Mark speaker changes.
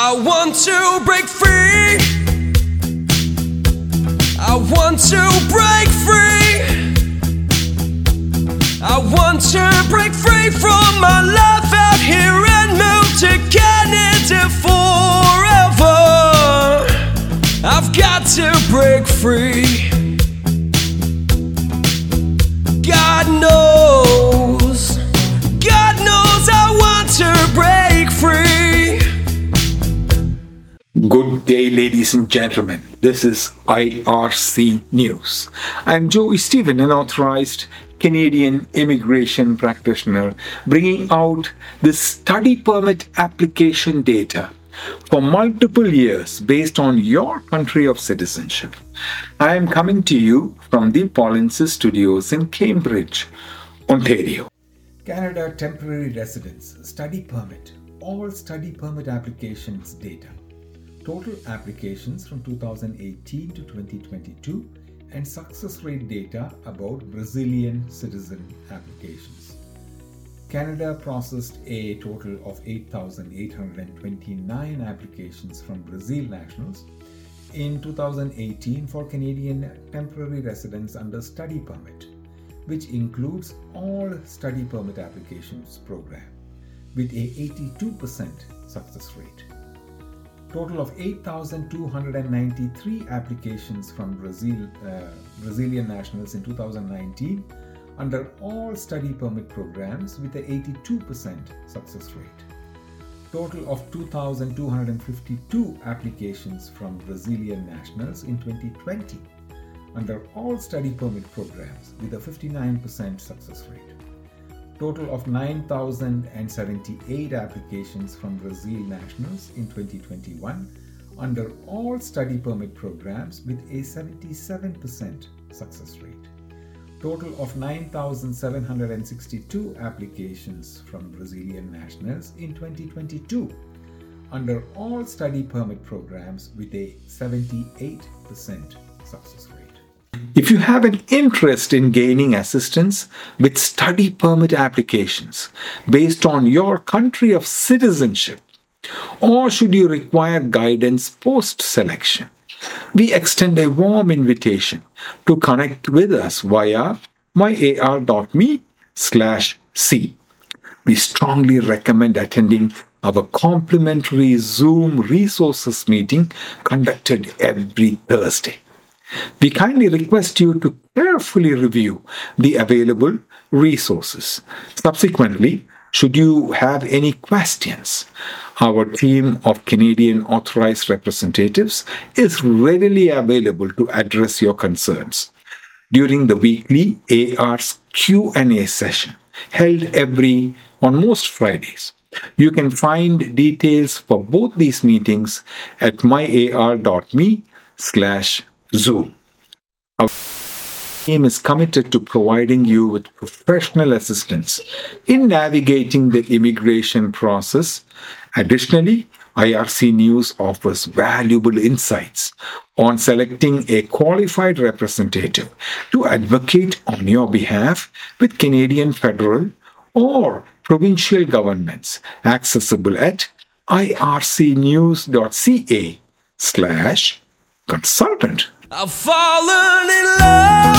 Speaker 1: I want to break free. I want to break free. I want to break free from my life out here and move to Canada forever. I've got to break free.
Speaker 2: Day, ladies and gentlemen. This is IRC News. I'm Joy Stephen, an authorized Canadian immigration practitioner, bringing out the study permit application data for multiple years based on your country of citizenship. I am coming to you from the Polinsys Studios in Cambridge, Ontario.
Speaker 3: Canada Temporary Residence Study Permit All study permit applications data. Total applications from 2018 to 2022 and success rate data about Brazilian citizen applications. Canada processed a total of 8,829 applications from Brazil nationals in 2018 for Canadian temporary residence under study permit, which includes all study permit applications program with a 82% success rate. Total of 8,293 applications from Brazil, uh, Brazilian nationals in 2019 under all study permit programs with a 82% success rate. Total of 2,252 applications from Brazilian nationals in 2020 under all study permit programs with a 59% success rate. Total of 9,078 applications from Brazil nationals in 2021 under all study permit programs with a 77% success rate. Total of 9,762 applications from Brazilian nationals in 2022 under all study permit programs with a 78% success rate.
Speaker 2: If you have an interest in gaining assistance with study permit applications based on your country of citizenship, or should you require guidance post selection, we extend a warm invitation to connect with us via myar.me slash c. We strongly recommend attending our complimentary Zoom resources meeting conducted every Thursday. We kindly request you to carefully review the available resources. Subsequently, should you have any questions, our team of Canadian authorized representatives is readily available to address your concerns during the weekly AR's Q&A session held every on most Fridays. You can find details for both these meetings at myar.me slash Zoom. Our team is committed to providing you with professional assistance in navigating the immigration process. Additionally, IRC News offers valuable insights on selecting a qualified representative to advocate on your behalf with Canadian federal or provincial governments accessible at ircnews.ca slash consultant.
Speaker 1: I've fallen in love.